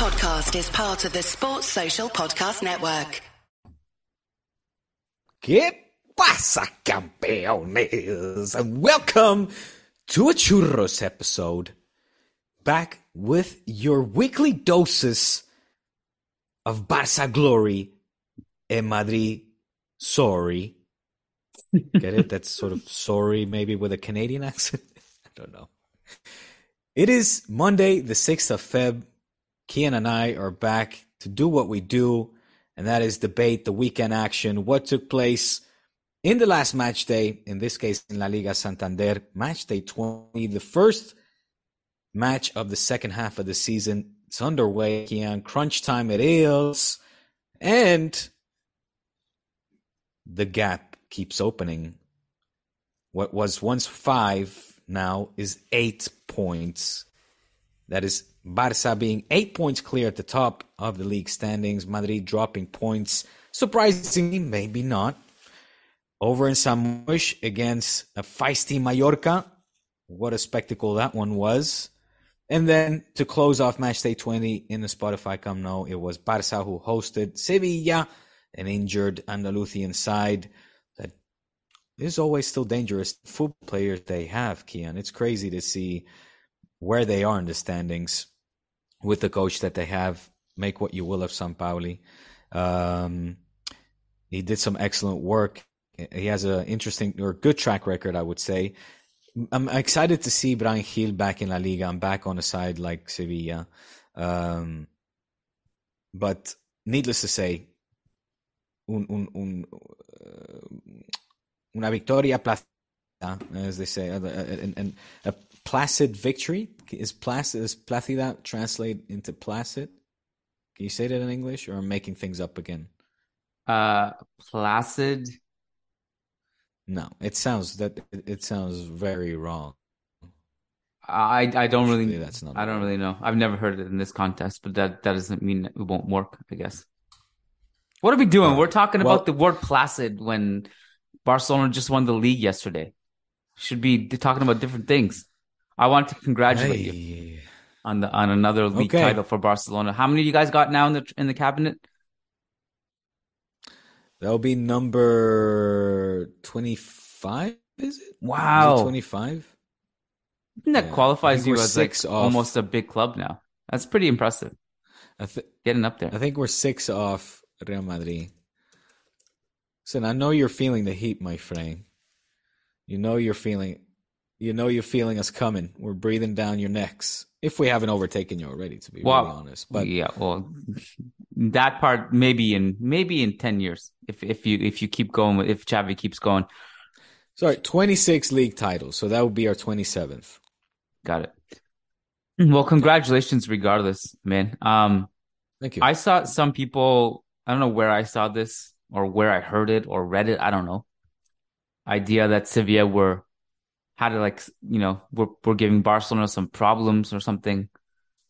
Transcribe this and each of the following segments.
podcast is part of the Sports Social Podcast Network. ¿Qué pasa, campeones? And welcome to a Churros episode. Back with your weekly doses of Barça glory in Madrid. Sorry. Get it? That's sort of sorry, maybe with a Canadian accent. I don't know. It is Monday, the 6th of Feb. Kiyan and I are back to do what we do, and that is debate the weekend action, what took place in the last match day, in this case in La Liga Santander, match day 20, the first match of the second half of the season. It's underway, Kiyan. Crunch time it is. And the gap keeps opening. What was once five now is eight points. That is Barça being eight points clear at the top of the league standings. Madrid dropping points. Surprisingly, maybe not. Over in Son Moix against a feisty Mallorca. What a spectacle that one was. And then to close off match day 20 in the Spotify Camp Nou, it was Barça who hosted Sevilla, an injured Andalusian side that is always still dangerous. Football players they have, Kiyan. It's crazy to see where they are in the standings with the coach that they have. Make what you will of Sampaoli. Um, he did some excellent work. He has an interesting or good track record, I would say. I'm excited to see Bryan Gil back in La Liga. I'm back on a side like Sevilla. Um, but needless to say, un, un, un, uh, una victoria placida, as they say, and, and a placid victory is placid. Is placida translate into placid? Can you say that in English, or I'm making things up again? Uh, placid. No, it sounds that it sounds very wrong. I I don't Actually, really that's not I don't really know. I've never heard it in this context, but that that doesn't mean it won't work. I guess. What are we doing? We're talking Well- about the word placid when Barcelona just won the league yesterday. Should be talking about different things. I want to congratulate you on the on another league Okay. title for Barcelona. How many of you guys got now in the in the cabinet? That'll be number 25, is it? Wow. 25? That Yeah. Qualifies you as like off. almost a big club now. That's pretty impressive. I, th- Getting up there. I think we're six off Real Madrid. Listen, I know you're feeling the heat, my friend. You know you're feeling you know you're feeling us coming. We're breathing down your necks. If we haven't overtaken you already, to be Well, really honest. But yeah, well, that part maybe in maybe in ten years if if you if you keep going with if Xavi keeps going. sorry, 26 league titles. So that would be our 27th. Got it. Well, congratulations, regardless, man. Um, Thank you. I saw some people. I don't know where I saw this or where I heard it or read it. I don't know. Idea that Sevilla were had to like you know we're we're giving Barcelona some problems or something.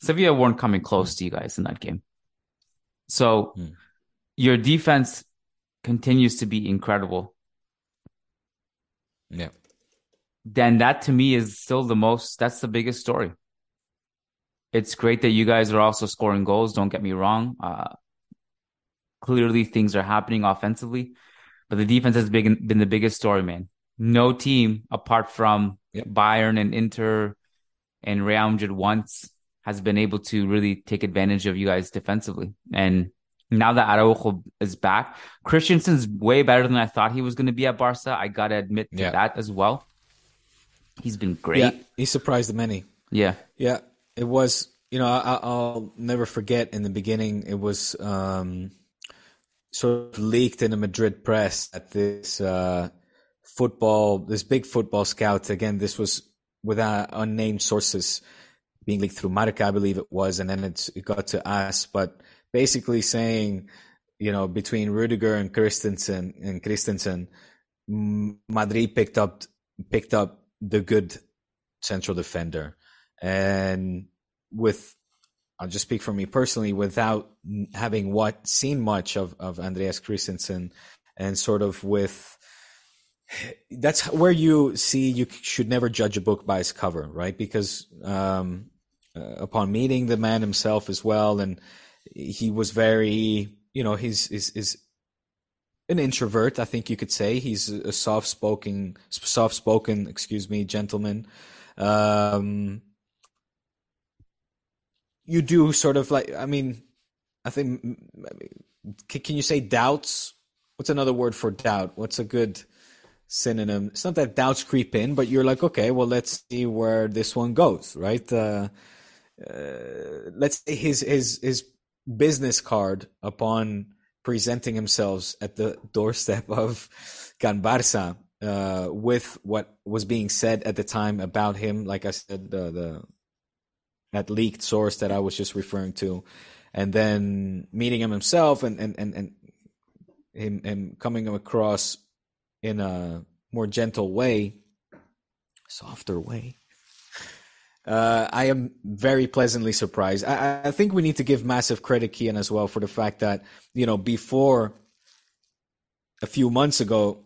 Sevilla weren't coming close to you guys in that game. So Hmm. your defense continues to be incredible. yeah. Then that to me is still the most. That's the biggest story. It's great that you guys are also scoring goals. Don't get me wrong. Uh, clearly, things are happening offensively, but the defense has been been the biggest story, man. No team apart from Yep. Bayern and Inter and Real Madrid once has been able to really take advantage of you guys defensively. And now that Araujo is back, Christensen's way better than I thought he was going to be at Barca. I got to admit to Yeah. that as well. He's been great. Yeah. He surprised many. Yeah. Yeah, it was. You know, I, I'll never forget. In the beginning, it was um, sort of leaked in the Madrid press that this uh, football, this big football scout. Again, this was without unnamed sources being leaked through Marca, I believe it was, and then it got to us. But basically saying, you know, between Rudiger and Christensen and Christensen, Madrid picked up picked up the good central defender, and with I'll just speak for me personally, without having what seen much of of Andreas Christensen, and sort of with that's where you see you should never judge a book by its cover, right? Because um, uh, upon meeting the man himself as well, and he was very, you know, he's is is an introvert. I think you could say he's a soft spoken, soft spoken, excuse me, gentleman. Um, you do sort of like, I mean, I think, can you say doubts? What's another word for doubt? What's a good synonym? It's not that doubts creep in, but you're like, okay, well, let's see where this one goes, right? Uh, uh, let's say his his his business card upon presenting himself at the doorstep of Can Barça uh, with what was being said at the time about him. Like I said, the, the that leaked source that I was just referring to, and then meeting him himself and and and, and him him coming across in a more gentle way, softer way. Uh, I am very pleasantly surprised. I, I, think we need to give massive credit, Kiyan, as well, for the fact that, you know, before a few months ago,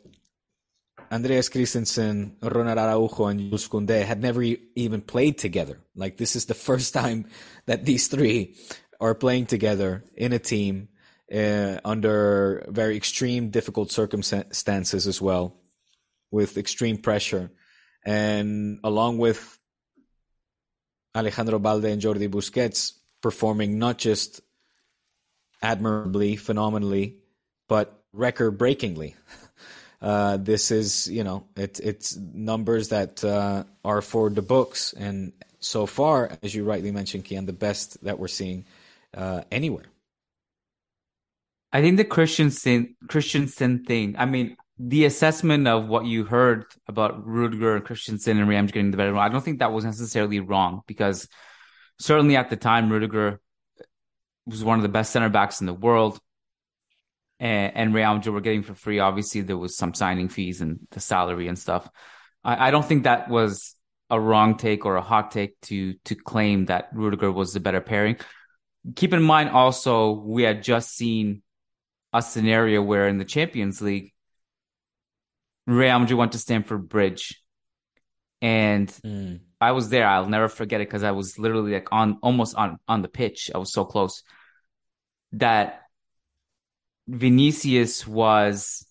Andreas Christensen, Ronald Araujo, and Jules had never even played together. Like, this is the first time that these three are playing together in a team uh, under very extreme, difficult circumstances as well, with extreme pressure. And along with Alejandro Balde and Jordi Busquets performing not just admirably, phenomenally, but record breakingly. Uh, this is, you know, it, it's numbers that uh, are for the books. And so far, as you rightly mentioned, Kiyan, the best that we're seeing uh, anywhere. I think the Christensen Christensen thing. I mean, the assessment of what you heard about Rudiger and Christensen and Rams getting the better, I don't think that was necessarily wrong because certainly at the time Rudiger was one of the best center backs in the world. And, and Real Madrid were getting for free. Obviously, there was some signing fees and the salary and stuff. I, I don't think that was a wrong take or a hot take to to claim that Rudiger was the better pairing. Keep in mind also we had just seen a scenario where in the Champions League, Real Madrid went to Stamford Bridge, and mm. I was there. I'll never forget it because I was literally like on almost on on the pitch. I was so close that Vinicius was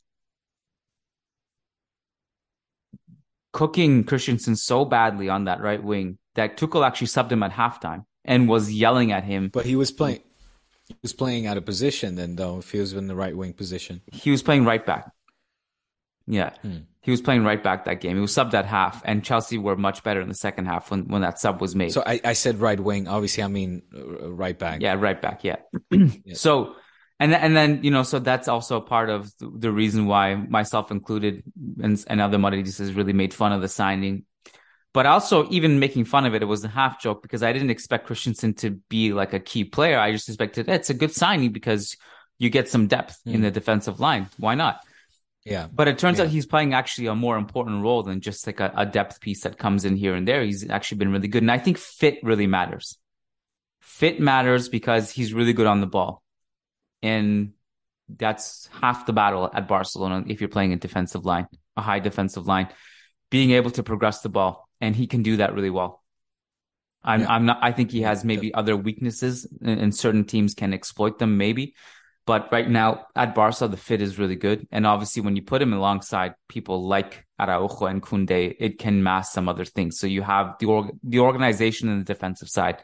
cooking Christensen so badly on that right wing that Tuchel actually subbed him at halftime and was yelling at him. But he was playing. He was playing out of position then, though. If he was in the right wing position, he was playing right back. Yeah. Hmm. He was playing right back that game. He was subbed at half, and Chelsea were much better in the second half when, when that sub was made. So I, I said right wing. Obviously, I mean uh, right back. Yeah, right back. Yeah. yeah. So, and and then you know, so that's also part of the reason why myself included and, and other Madridistas really made fun of the signing. But also, even making fun of it, it was a half joke because I didn't expect Christensen to be like a key player. I just expected it's a good signing because you get some depth in hmm. the defensive line. Why not? Yeah. But it turns yeah. out he's playing actually a more important role than just like a, a, depth piece that comes in here and there. He's actually been really good. And I think fit really matters. Fit matters because he's really good on the ball. And that's half the battle at Barcelona if you're playing a defensive line, a high defensive line, being able to progress the ball. And he can do that really well. I'm, yeah. I'm not, I think he has maybe other weaknesses and certain teams can exploit them, maybe. But right now at Barca, the fit is really good. And obviously, when you put him alongside people like Araujo and Koundé, it can mask some other things. So you have the org- the organization and the defensive side,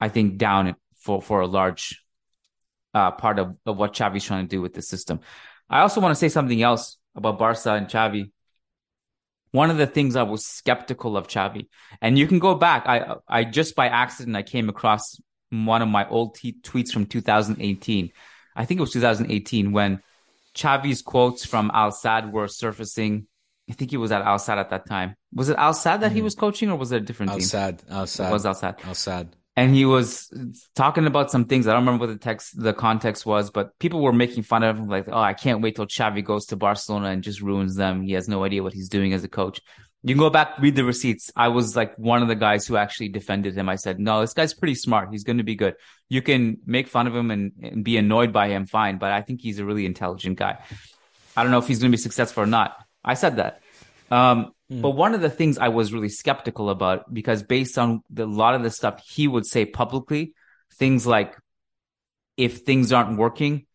I think, down for, for a large uh, part of, of what Xavi's trying to do with the system. I also want to say something else about Barca and Xavi. One of the things I was skeptical of Xavi, and you can go back. I I just by accident I came across one of my old t- tweets from 2018 I think it was 2018 when Xavi's quotes from Al Sadd were surfacing. I think he was at Al Sadd at that time. Was it Al Sadd that mm-hmm. he was coaching, or was it a different Al team? Al Sadd. It was Al Sadd. Al Sadd. And he was talking about some things. I don't remember what the text, the context was, but people were making fun of him, like, "Oh, I can't wait till Xavi goes to Barcelona and just ruins them. He has no idea what he's doing as a coach." You can go back, read the receipts. I was like one of the guys who actually defended him. I said, no, this guy's pretty smart. He's going to be good. You can make fun of him and, and be annoyed by him, fine, but I think he's a really intelligent guy. I don't know if he's going to be successful or not. I said that. Um, Mm. But one of the things I was really skeptical about, because based on the, a lot of the stuff he would say publicly, things like if things aren't working,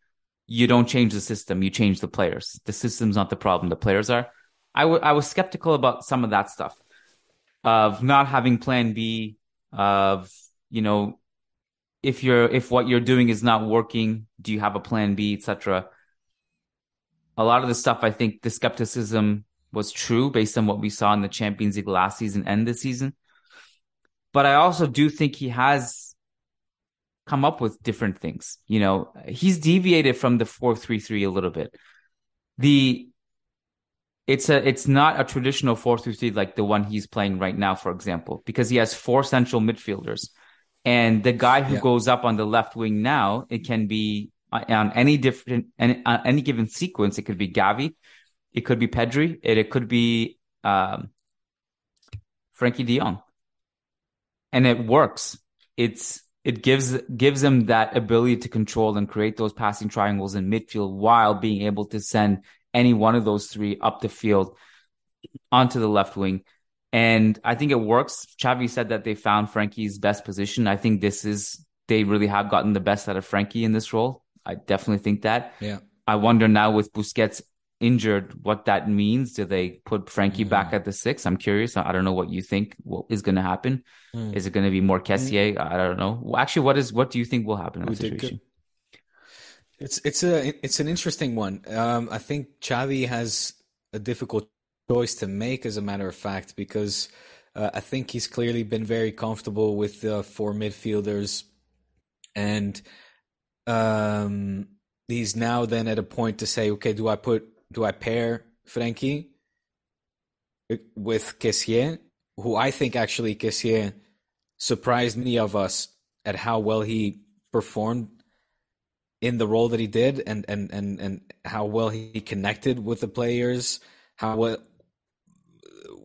you don't change the system, you change the players. The system's not the problem, the players are. I, w- I was skeptical about some of that stuff of not having plan B, of, you know, if you're if what you're doing is not working, do you have a plan B, etc. A lot of the stuff I think the skepticism was true based on what we saw in the Champions League last season and this season. But I also do think he has come up with different things. You know, he's deviated from the 4-3-3 a little bit. The it's a it's not a traditional 4-3-3 like the one he's playing right now for example because he has four central midfielders and the guy who yeah. goes up on the left wing now it can be uh, on any different any, on any given sequence it could be Gavi it could be Pedri it, it could be um, Frenkie de Jong and it works it's it gives gives him that ability to control and create those passing triangles in midfield while being able to send any one of those three up the field onto the left wing. And I think it works. Xavi said that they found Frenkie's best position. I think this is they really have gotten the best out of Frenkie in this role. I definitely think that. Yeah. I wonder now with Busquets injured what that means. Do they put Frenkie mm. back at the six? I'm curious. I don't know what you think what is going to happen. Mm. Is it going to be more Kessié? Mm. I don't know. Actually, what is what do you think will happen in that situation? It's it's a it's an interesting one. Um, I think Xavi has a difficult choice to make, as a matter of fact, because uh, I think he's clearly been very comfortable with the four midfielders, and um, he's now then at a point to say, okay, do I put do I pair Frenkie with Kessié, who I think actually Kessié surprised many of us at how well he performed in the role that he did and and and and how well he connected with the players, how well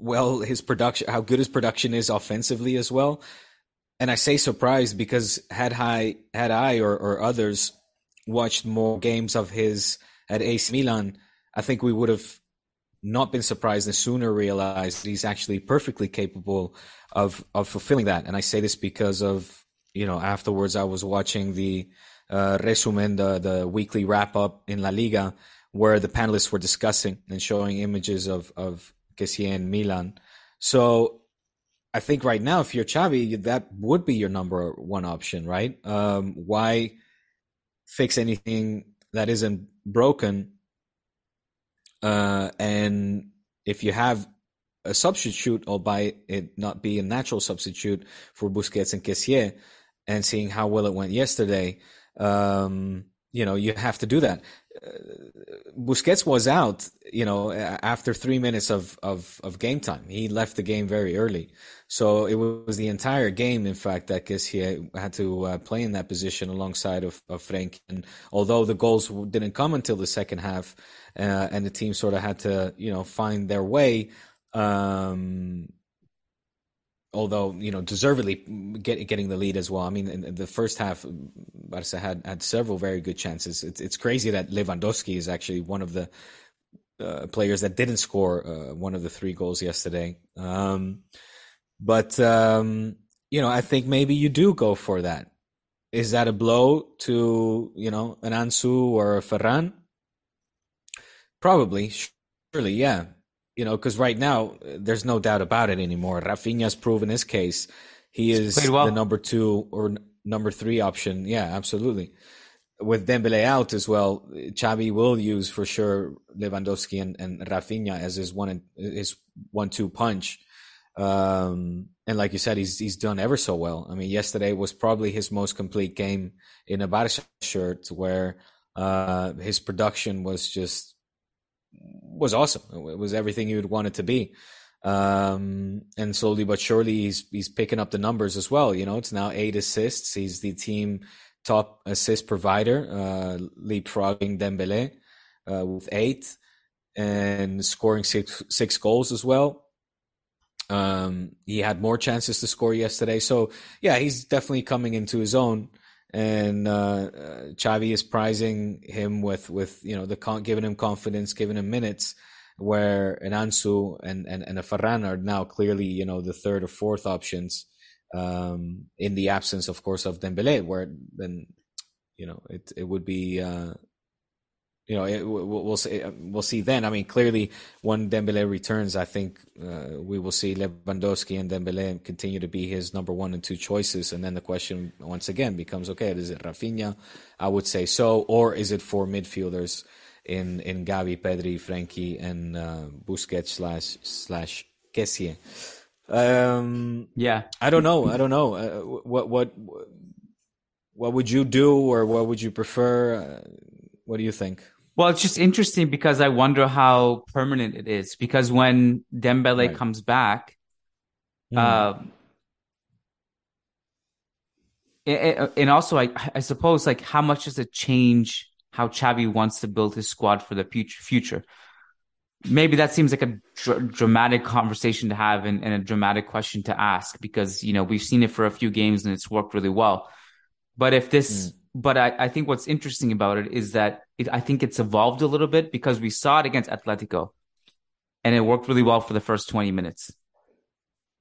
well his production how good his production is offensively as well. And I say surprised because had I had I or, or others watched more games of his at AC Milan, I think we would have not been surprised and sooner realized he's actually perfectly capable of of fulfilling that. And I say this because of you know afterwards I was watching the uh, resumen, the, the weekly wrap up in La Liga, where the panelists were discussing and showing images of, of Kessié and Milan. So I think right now, if you're Xavi, that would be your number one option, right? Um, why fix anything that isn't broken? Uh, and if you have a substitute, albeit it not be a natural substitute for Busquets and Kessié, and seeing how well it went yesterday, um, you know, you have to do that. Busquets was out, you know, after three minutes of, of, of game time. He left the game very early. So it was the entire game, in fact, that Kessié had to uh, play in that position alongside of, of Frank. And although the goals didn't come until the second half, uh, and the team sort of had to, you know, find their way, um, although you know deservedly get, getting the lead as well. I mean, in the first half, Barca had had several very good chances. It's it's crazy that Lewandowski is actually one of the uh, players that didn't score uh, one of the three goals yesterday. Um, but um, you know, I think maybe you do go for that. Is that a blow to you know an Ansu or a Ferran? Probably, surely, yeah you know, because right now there's no doubt about it anymore. Rafinha's proven his case. He is well. the number two or number three option. Yeah, absolutely. With Dembele out as well, Xavi will use for sure Lewandowski and, and Rafinha as his one his one two punch. Um, and like you said, he's he's done ever so well. I mean, yesterday was probably his most complete game in a Barca shirt, where uh, his production was just was awesome. It was everything you would want it to be. Um, and slowly but surely, he's he's picking up the numbers as well. You know, it's now eight assists. He's the team top assist provider, uh, leapfrogging Dembele uh, with eight and scoring six six goals as well. Um, he had more chances to score yesterday, so yeah, he's definitely coming into his own and uh, uh, is prizing him with with you know the con- giving him confidence, giving him minutes, where an Ansu and, and, and a Ferran are now clearly, you know, the third or fourth options um, in the absence, of course, of Dembele, where then, you know, it, it would be, uh, you know, it, we'll, we'll see. We'll see then. I mean, clearly, when Dembele returns, I think uh, we will see Lewandowski and Dembele continue to be his number one and two choices. And then the question once again becomes: Okay, is it Rafinha? I would say so, or is it for midfielders in in Gavi, Pedri, Frenkie, and uh, Busquets slash slash Kessié? Um, yeah, I don't know. I don't know. Uh, what what what would you do, or what would you prefer? Uh, what do you think? Well, it's just interesting because I wonder how permanent it is. Because when Dembele right. comes back, uh, and also I, I suppose like how much does it change how Xavi wants to build his squad for the future? Maybe that seems like a dr- dramatic conversation to have and, and, a dramatic question to ask because you know we've seen it for a few games and it's worked really well. But if this mm but I, I think what's interesting about it is that it, I think it's evolved a little bit because we saw it against Atletico and it worked really well for the first 20 minutes.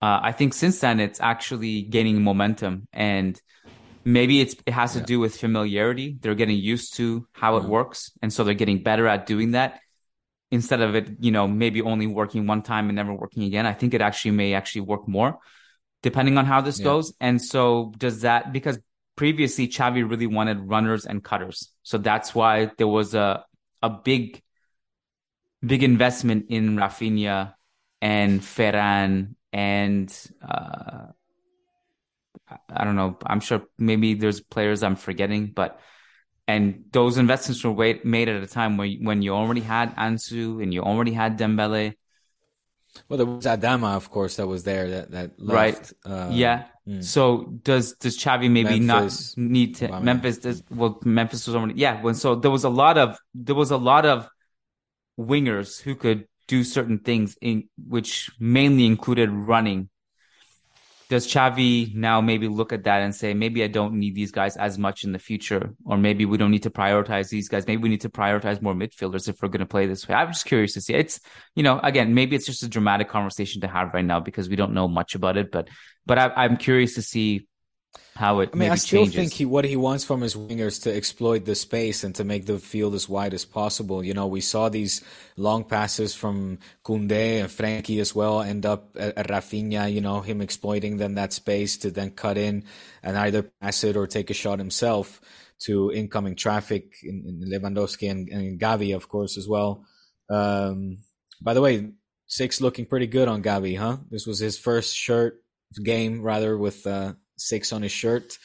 Uh, I think since then it's actually gaining momentum and maybe it's, it has to yeah. do with familiarity. They're getting used to how it mm-hmm. works. And so they're getting better at doing that instead of it, you know, maybe only working one time and never working again. I think it actually may actually work more depending on how this yeah. goes. And so does that, because previously Xavi really wanted runners and cutters. So that's why there was a a big big investment in Rafinha and Ferran and uh, I don't know. I'm sure maybe there's players I'm forgetting, but and those investments were made at a time when when you already had Ansu and you already had Dembele well, there was Adama, of course, that was there. That that left. right. Uh, yeah. Mm. So does does Xavi maybe Memphis, not need to Memphis? Does, well, Memphis was already yeah. When so there was a lot of there was a lot of wingers who could do certain things in which mainly included running does Xavi now maybe look at that and say, maybe I don't need these guys as much in the future, or maybe we don't need to prioritize these guys. Maybe we need to prioritize more midfielders if we're going to play this way. I'm just curious to see. It's you know, again, maybe it's just a dramatic conversation to have right now because we don't know much about it, but but I, I'm curious to see how it. I mean, I still changes. think he what he wants from his wingers to exploit the space and to make the field as wide as possible. You know, we saw these long passes from Koundé and Frenkie as well end up at, at Rafinha. You know, him exploiting then that space to then cut in and either pass it or take a shot himself to incoming traffic in, in Lewandowski and, and Gavi, of course, as well. Um, by the way, six looking pretty good on Gavi, huh? This was his first shirt game rather with uh, six on his shirt.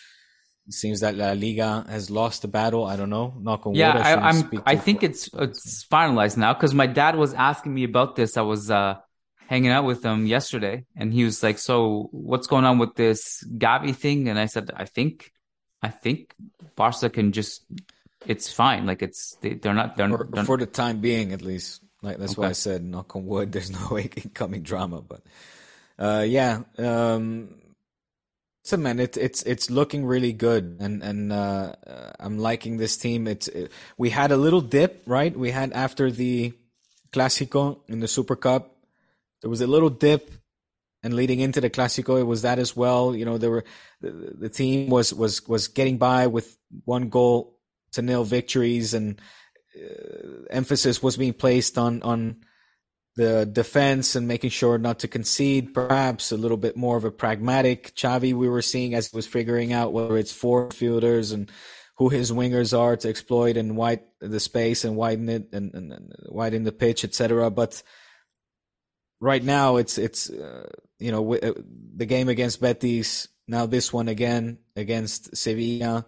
It seems that La Liga has lost the battle. I don't know. Knock on yeah, wood. I, I'm. I think it's it's finalized now because my dad was asking me about this. I was uh, hanging out with him yesterday, and he was like, "So, what's going on with this Gavi thing?" And I said, "I think, I think Barca can just. It's fine. Like it's they, are not. They're, for, they're, for the time being, at least. Like that's okay. why I said, knock on wood. There's no incoming drama, but uh, yeah. Um, so man, it's it's it's looking really good, and and uh, I'm liking this team. It's it, we had a little dip, right? We had after the Clásico in the Super Cup, there was a little dip, and leading into the Clásico, it was that as well. You know, there were the, the team was was was getting by with one goal to nil victories, and uh, emphasis was being placed on on the defense and making sure not to concede, perhaps a little bit more of a pragmatic Xavi we were seeing as he was figuring out whether it's four fielders and who his wingers are to exploit and widen the space and widen it and, and, and widen the pitch, etc. But right now, it's it's uh, you know uh, the game against Betis, now this one again against Sevilla,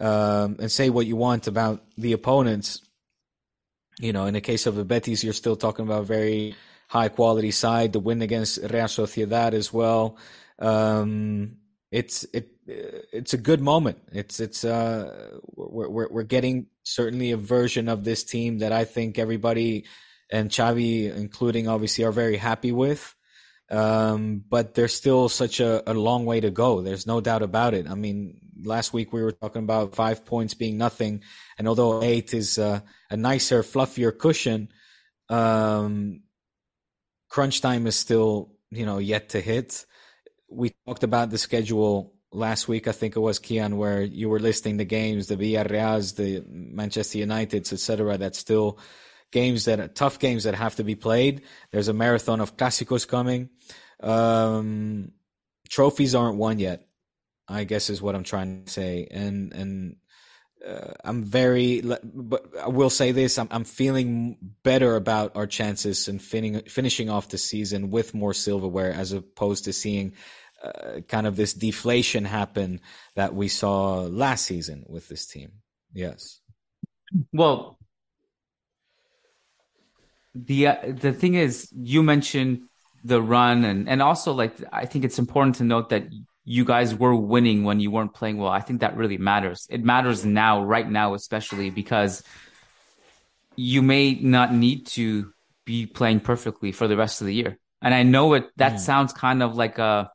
um, and say what you want about the opponents you know, in the case of the Betis, you're still talking about very high quality side. The win against Real Sociedad as well. Um, it's it it's a good moment. It's it's uh we're, we're we're getting certainly a version of this team that I think everybody and Xavi, including obviously, are very happy with. Um, but there's still such a, a long way to go. There's no doubt about it. I mean, last week we were talking about five points being nothing, and although eight is uh, a nicer, fluffier cushion, Um, crunch time is still, you know, yet to hit. We talked about the schedule last week. I think it was Kiyan, where you were listing the games, the Villarreal's, the Manchester United's, etc. That still games that are tough games that have to be played. There's a marathon of clásicos coming. Um, trophies aren't won yet. I guess is what I'm trying to say, and and uh, I'm very, but I will say this: I'm I'm feeling better about our chances and finishing finishing off the season with more silverware, as opposed to seeing uh, kind of this deflation happen that we saw last season with this team. Yes. Well, the uh, the thing is, you mentioned the run, and and also like I think it's important to note that you guys were winning when you weren't playing well. I think that really matters. It matters now, right now, especially because you may not need to be playing perfectly for the rest of the year. And I know it that mm. sounds kind of like a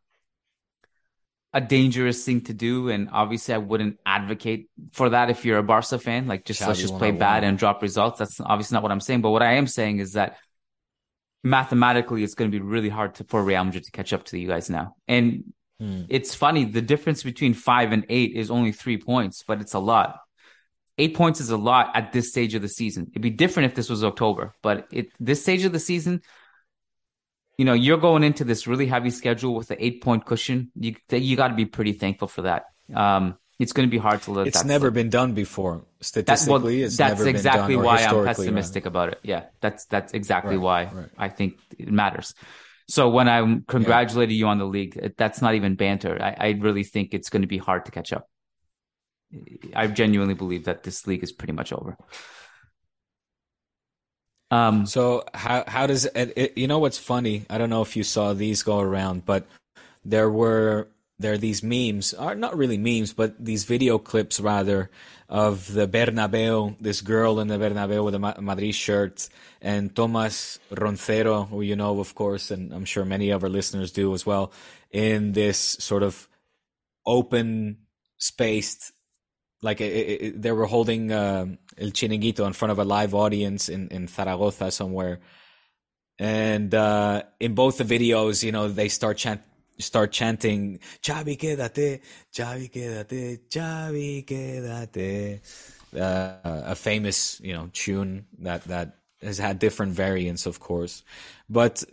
a dangerous thing to do. And obviously I wouldn't advocate for that if you're a Barca fan. Like just let's just play bad and drop results. That's obviously not what I'm saying. But what I am saying is that mathematically it's going to be really hard to, for Real Madrid to catch up to you guys now. And Hmm. It's funny. The difference between five and eight is only three points, but it's a lot. Eight points is a lot at this stage of the season. It'd be different if this was October, but it this stage of the season, you know, you're going into this really heavy schedule with the eight point cushion. You you got to be pretty thankful for that. Um, it's going to be hard to let. It's never slip. been done before. Statistically, that, well, that's exactly why I'm pessimistic right? about it. Yeah, that's that's exactly right, why right. I think it matters. So when I'm congratulating yeah. you on the league, that's not even banter. I, I really think it's going to be hard to catch up. I genuinely believe that this league is pretty much over. Um, so how how does it, it, you know what's funny? I don't know if you saw these go around, but there were there are these memes, are not really memes, but these video clips rather of the Bernabeu, this girl in the Bernabeu with a Madrid shirt, and Tomas Roncero, who you know, of course, and I'm sure many of our listeners do as well, in this sort of open spaced, like it, it, they were holding uh, El Chiringuito in front of a live audience in, in Zaragoza somewhere. And uh, in both the videos, you know, they start chant, start chanting Xavi quédate, Xavi quédate, Xavi quédate. Uh, a famous, you know, tune that that has had different variants, of course, but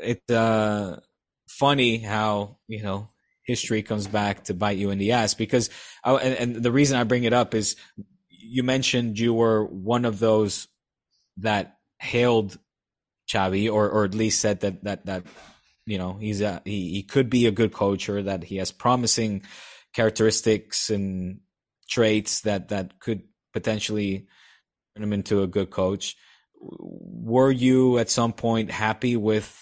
it's uh, funny how you know history comes back to bite you in the ass because, I, and, and the reason I bring it up is you mentioned you were one of those that hailed Xavi, or or at least said that that that you know he's a he, he could be a good coach or that he has promising characteristics and traits that that could potentially turn him into a good coach. Were you at some point happy with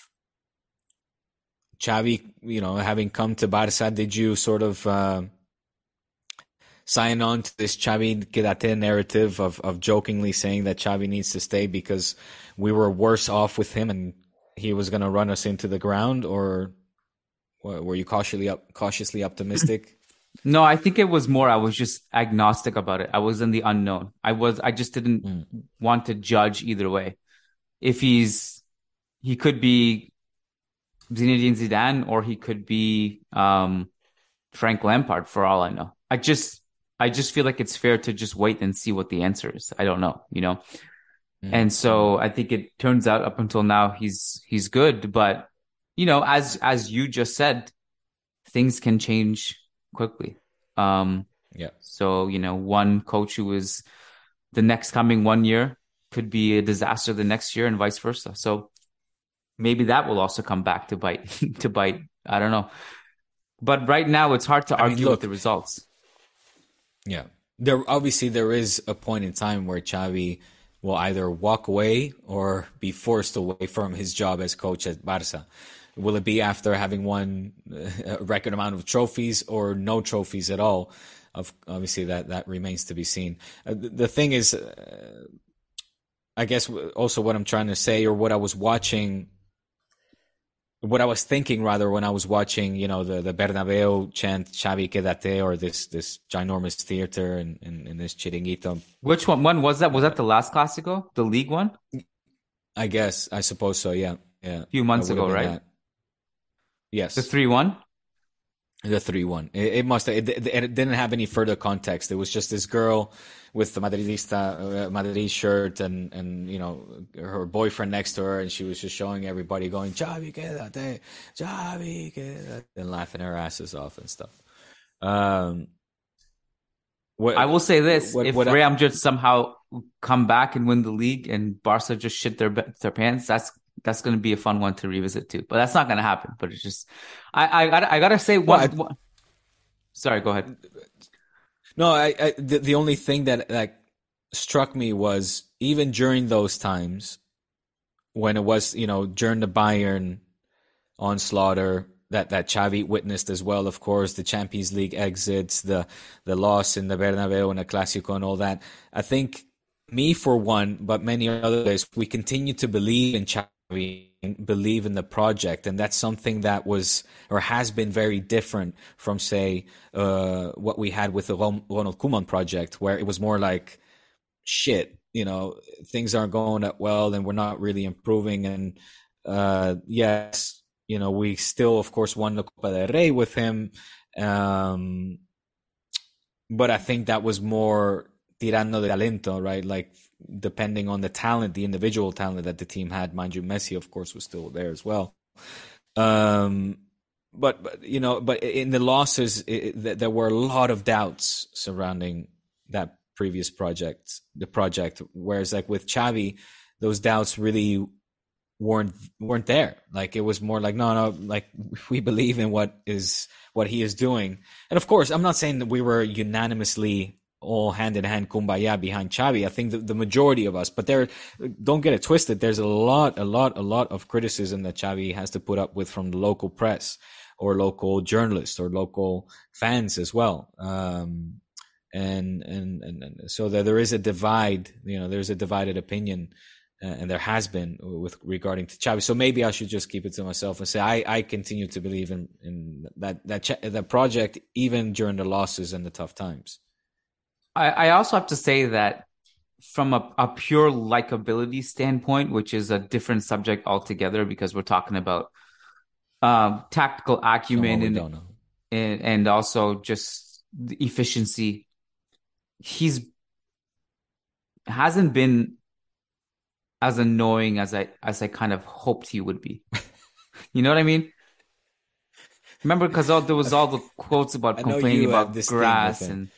Xavi, you know, having come to Barca? Did you sort of uh, sign on to this Xavi Quédate narrative of, of jokingly saying that Xavi needs to stay because we were worse off with him and he was going to run us into the ground, or were you cautiously up, cautiously optimistic? No, I think it was more. I was just agnostic about it. I was in the unknown. I was. I just didn't mm. want to judge either way. If he's, he could be Zinedine Zidane, or he could be um, Frank Lampard. For all I know, I just, I just feel like it's fair to just wait and see what the answer is. I don't know. You know, Mm-hmm. And so I think it turns out up until now he's he's good, but you know, as as you just said, things can change quickly. Um yeah. So, you know, one coach who is the next coming one year could be a disaster the next year and vice versa. So maybe that will also come back to bite to bite. I don't know. But right now it's hard to I argue mean, look, with the results. Yeah. There obviously there is a point in time where Xavi will either walk away or be forced away from his job as coach at Barca. Will it be after having won a record amount of trophies or no trophies at all? Of obviously that that remains to be seen. Uh, the, the, thing is, uh, I guess also what I'm trying to say or what I was watching what I was thinking rather when I was watching, you know, the, the Bernabeu chant Xavi Quédate or this this ginormous theater and in, in, in, this chiringuito. Which one? When was that? Was that the last Clásico, the league one? I guess. I suppose so. Yeah. Yeah. A few months ago, right? That. Yes. The three one. The three one. It, it must. It, it, didn't have any further context. It was just this girl with the Madridista uh, Madrid shirt and and you know her boyfriend next to her, and she was just showing everybody going Xavi quédate, Xavi quédate, and laughing her asses off and stuff. Um, what, I will say this: what, if what Real Madrid somehow come back and win the league, and Barca just shit their their pants, that's that's going to be a fun one to revisit too. But that's not going to happen. But it's just, I I gotta, I gotta say one, well, I, one. Sorry, go ahead. No, I, I the, the only thing that that struck me was even during those times when it was you know during the Bayern onslaught that that Xavi witnessed as well. Of course, the Champions League exits, the the loss in the Bernabeu and the Clásico and all that. I think me for one, but many others, we continue to believe in Xavi believe in the project and that's something that was or has been very different from say uh, what we had with the Ronald Koeman project where it was more like shit you know things aren't going that well and we're not really improving. And uh, yes you know we still of course won the Copa del Rey with him um, but I think that was more tirando de talento right? Like depending on the talent, the individual talent that the team had. Mind you, Messi, of course, was still there as well. Um, but, but you know, but in the losses, it, it, there were a lot of doubts surrounding that previous project, the project. Whereas, like with Xavi, those doubts really weren't weren't there. Like it was more like, no, no, like we believe in what is what he is doing. And of course, I'm not saying that we were unanimously all hand in hand kumbaya behind Xavi. I think the, the majority of us, but there, don't get it twisted. There's a lot, a lot, a lot of criticism that Xavi has to put up with from the local press or local journalists or local fans as well. Um, and, and, and, and, so that there is a divide, you know, there's a divided opinion. Uh, and there has been with regarding to Xavi. So maybe I should just keep it to myself and say I, I continue to believe in, in that that that project even during the losses and the tough times. I, I also have to say that from a, a pure likability standpoint, which is a different subject altogether, because we're talking about um, tactical acumen and, and, and also just the efficiency. He's hasn't been as annoying as I as I kind of hoped he would be. you know what I mean? Remember, because there was all the quotes about complaining about grass and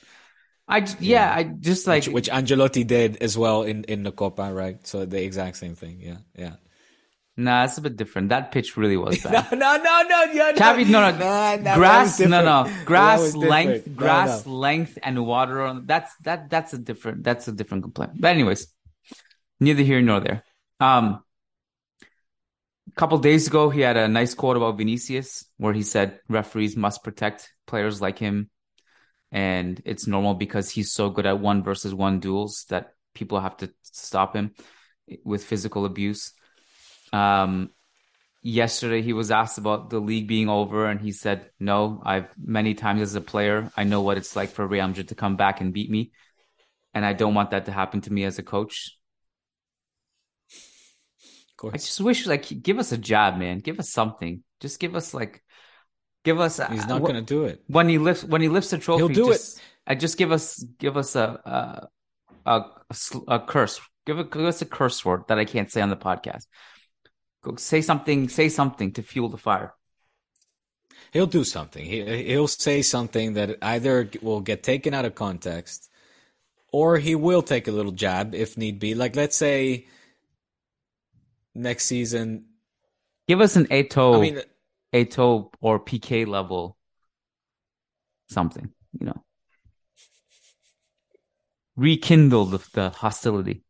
I yeah, yeah, I just like which, which Ancelotti did as well in in the Copa, right? So the exact same thing. Yeah, yeah. Nah, it's a bit different. That pitch really was bad. no, no, no, no, yeah, Xavi, no, no, nah, nah, grass, no, no, grass length, grass no, no. length, and water on. That's that. That's a different. That's a different complaint. But anyways, neither here nor there. Um, a couple days ago, he had a nice quote about Vinicius, where he said referees must protect players like him and it's normal because he's so good at one versus one duels that people have to stop him with physical abuse. Um, yesterday he was asked about the league being over, and he said, "No, I've many times as a player, I know what it's like for Real Madrid to come back and beat me, and I don't want that to happen to me as a coach." Of course. I just wish, like, give us a job, man. Give us something. Just give us like Give us. He's not going to do it when he lifts when he lifts the trophy. He'll do just, it. I just give us give us a a, a, a curse. Give, a, give us a curse word that I can't say on the podcast. Go say something. Say something to fuel the fire. He'll do something. He he'll say something that either will get taken out of context, or he will take a little jab if need be. Like let's say next season. Give us an Eto'o. I mean, Eto'o or Piqué level something, you know. Rekindle the, the hostility.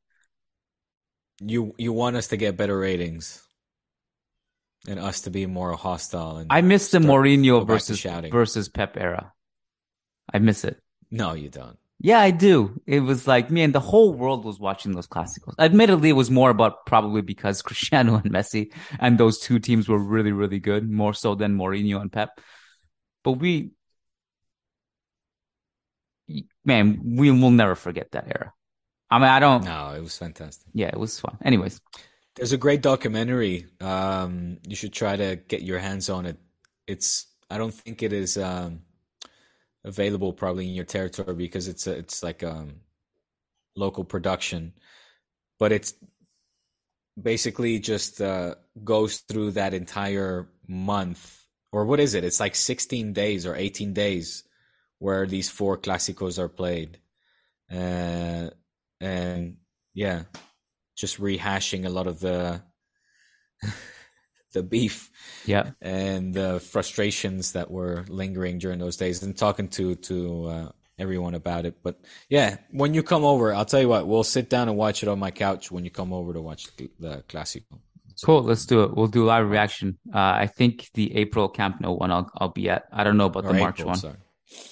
You you want us to get better ratings and us to be more hostile and I miss the Mourinho versus versus Pep era. I miss it. No, you don't. Yeah, I do. It was like, man, the whole world was watching those classicals. Admittedly, it was more about probably because Cristiano and Messi and those two teams were really, really good, more so than Mourinho and Pep. But we, man, we will never forget that era. I mean, I don't. No, it was fantastic. Yeah, it was fun. Anyways, There's a great documentary. Um, you should try to get your hands on it. It's I don't think it is um, available probably in your territory because it's a, it's like um, local production, but it's basically just uh, goes through that entire month. Or what is it? It's like 16 days or 18 days where these four clásicos are played, uh, and yeah, just rehashing a lot of the the beef yeah and the frustrations that were lingering during those days. And talking to to uh, everyone about it. But yeah when you come over i'll tell you what we'll sit down and watch it on my couch when you come over to watch the clásico. Cool let's do it. We'll do live reaction. Uh, i think the april camp nou one i'll, I'll be at. I don't know about or the march april, one. sorry.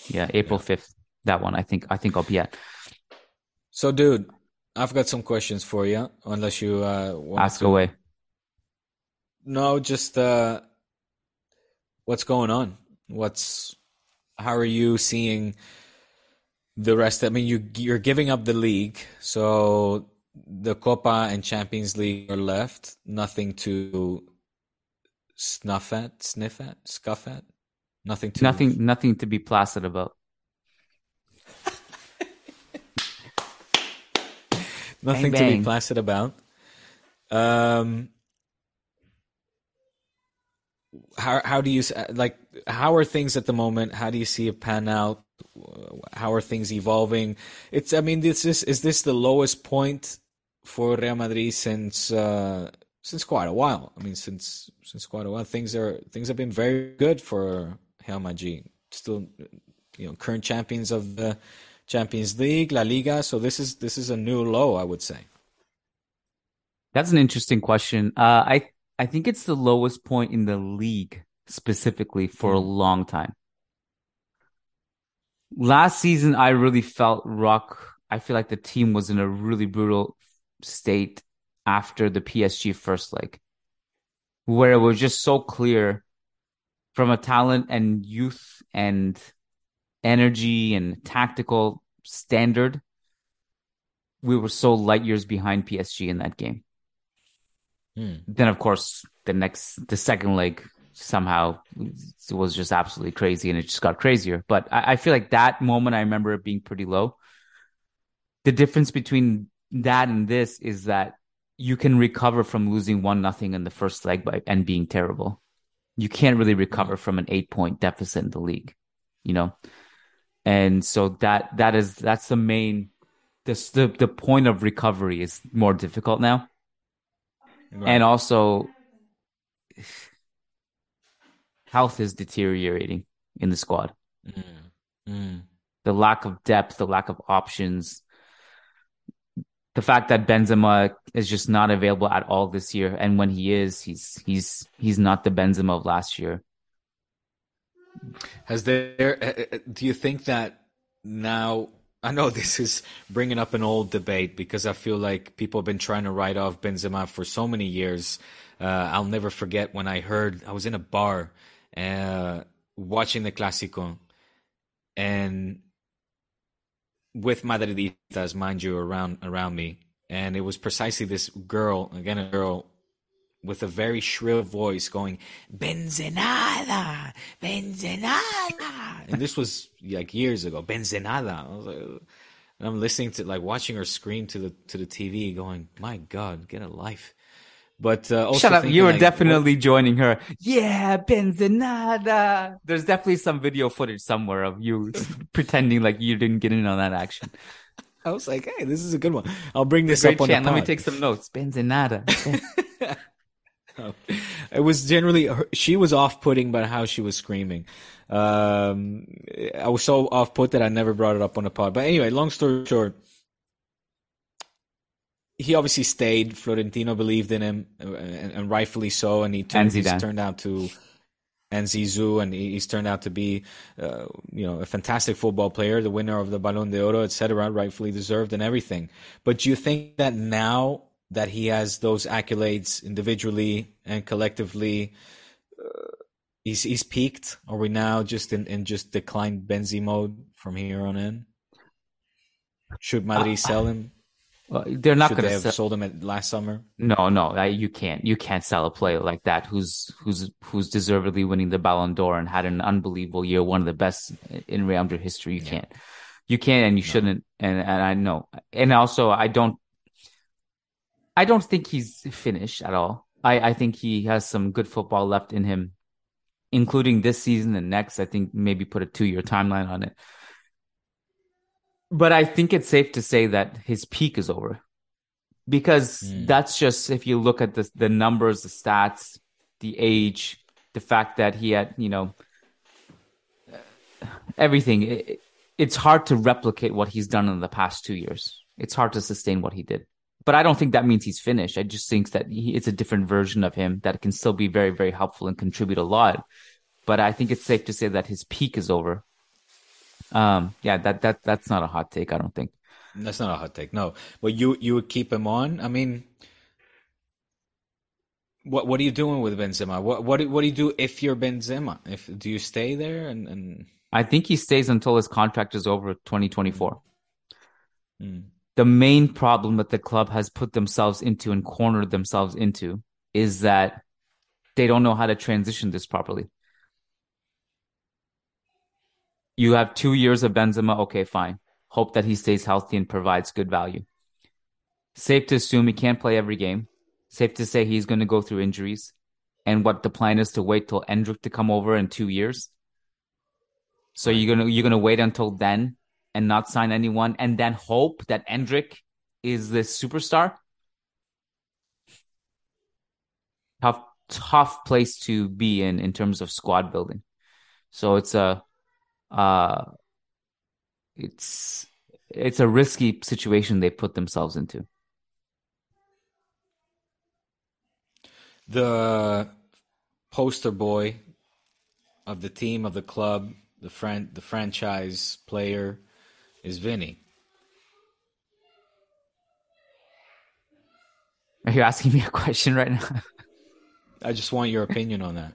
yeah april yeah. 5th that one i think i think i'll be at. So dude I've got some questions for you, unless you uh, want ask to... away. No, just uh, what's going on? What's how are you seeing the rest? I mean, you you're giving up the league, so the Copa and Champions League are left. Nothing to snuff at, sniff at, scuff at. Nothing to nothing nothing to be placid about. Nothing bang, bang. to be placid about. Um, how how do you like? How are things at the moment? How do you see it pan out? How are things evolving? It's. I mean, this is is this the lowest point for Real Madrid since uh, since quite a while? I mean, since since quite a while, things are things have been very good for Real Madrid. Still, you know, current champions of the Champions League, La Liga. So this is this is a new low, I would say. That's an interesting question. Uh, I I think it's the lowest point in the league specifically for a hmm. long time. Last season, I really felt rock. I feel like the team was in a really brutal state after the PSG first leg, where it was just so clear from a talent and youth and energy and tactical standard, we were so light years behind PSG in that game. Hmm. Then, of course, the next, the second leg somehow was just absolutely crazy and it just got crazier. But I, I feel like that moment, I remember it being pretty low. The difference between that and this is that you can recover from losing one nothing in the first leg by and being terrible. You can't really recover from an eight point deficit in the league, you know and so that that is that's the main the the point of recovery is more difficult now right. and also health is deteriorating in the squad mm. Mm. the lack of depth the lack of options the fact that Benzema is just not available at all this year and when he is he's he's he's not the Benzema of last year has there? Uh, uh, do you think that now? I know this is bringing up an old debate because I feel like people have been trying to write off Benzema for so many years. Uh, I'll never forget when I heard I was in a bar uh, watching the Clásico and with Madridistas, mind you, around around me, and it was precisely this girl, again a girl with a very shrill voice going, Benzenada, Benzenada. And this was like years ago, Benzenada. I was like, and I'm listening to like watching her scream to the to the TV, going, "My God, get a life!" But uh, shut up, you were like, definitely what? joining her. Yeah, Benzenada. There's definitely some video footage somewhere of you pretending like you didn't get in on that action. I was like, "Hey, this is a good one. I'll bring this up on the pod. Let me take some notes. Benzenada." it was generally she was off-putting by how she was screaming. Um, I was so off-put that I never brought it up on the pod. But anyway, long story short, he obviously stayed. Florentino believed in him, and, and rightfully so. And he turned, he's turned out to and Zizou, and he's turned out to be, uh, you know, a fantastic football player, the winner of the Ballon d'Oro, etc., rightfully deserved and everything. But do you think that now that he has those accolades individually and collectively. Uh, he's he's peaked. Are we now just in, in just decline Benzi mode from here on in? Should Madrid uh, sell him? Well, they're not going to have sell. sold him at last summer? No, no, I, you can't. You can't sell a player like that who's who's who's deservedly winning the Ballon d'Or and had an unbelievable year, one of the best in Real Madrid history. You can't. You can't, and you shouldn't. And and I know. And also, I don't. I don't think he's finished at all. I I think he has some good football left in him, including this season and next. I think maybe put a two year timeline on it. But I think it's safe to say that his peak is over because hmm. that's just if you look at the the numbers, the stats, the age, the fact that he had, you know, everything. It, it's hard to replicate what he's done in the past two years. It's hard to sustain what he did. But I don't think that means he's finished. I just think that he, it's a different version of him that can still be very, very helpful and contribute a lot. But I think it's safe to say that his peak is over. Um, yeah, that that that's not a hot take. I don't think. That's not a hot take. No, but you you would keep him on. I mean, what what are you doing with Benzema? What what do- what do you do if you're Benzema? If do you stay there and and I think he stays until his contract is over 2024. Hmm. The main problem that the club has put themselves into and cornered themselves into is that they don't know how to transition this properly. You have two years of Benzema. Okay, fine. Hope that he stays healthy and provides good value. Safe to assume he can't play every game. Safe to say he's going to go through injuries. And what the plan is to wait till Endrick to come over in two years. So you're gonna you're gonna wait until then and not sign anyone, and then hope that Endrick is the superstar. Tough, tough place to be in in terms of squad building. So it's a, uh, it's it's a risky situation they put themselves into. the poster boy of the team of the club, the fran- the franchise player is Vinny. Are you asking me a question right now? I just want your opinion on that.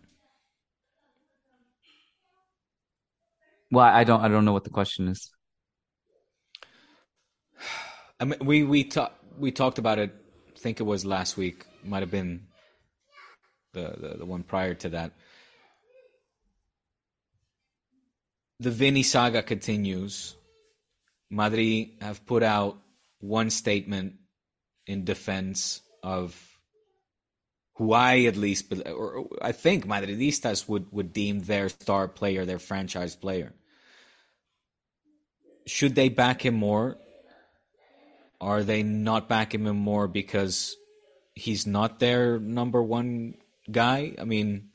well, I don't I don't know what the question is. I mean, we we talked we talked about it. I think it was last week. Might have been the, the the one prior to that. The Vinny saga continues. Madrid have put out one statement in defense of who I at least, or I think Madridistas would, would deem their star player, their franchise player. Should they back him more? Are they not backing him more because he's not their number one guy? I mean,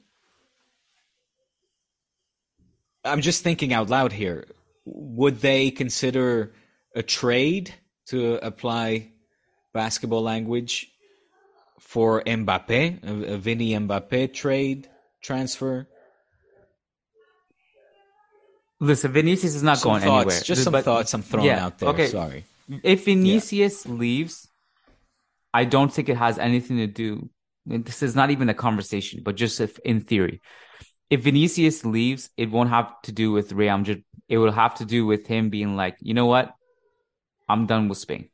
I'm just thinking out loud here. Would they consider a trade to apply basketball language for Mbappe, a, a Vinny Mbappe trade transfer? Listen, Vinicius is not Some going thoughts, anywhere. just some But- thoughts I'm throwing yeah, out there. okay. Sorry. If Vinicius leaves, I don't think it has anything to do. This is not even a conversation, but just if in theory, if Vinicius leaves, it won't have to do with Real Madrid. It will have to do with him being like, you know what, I'm done with Spain.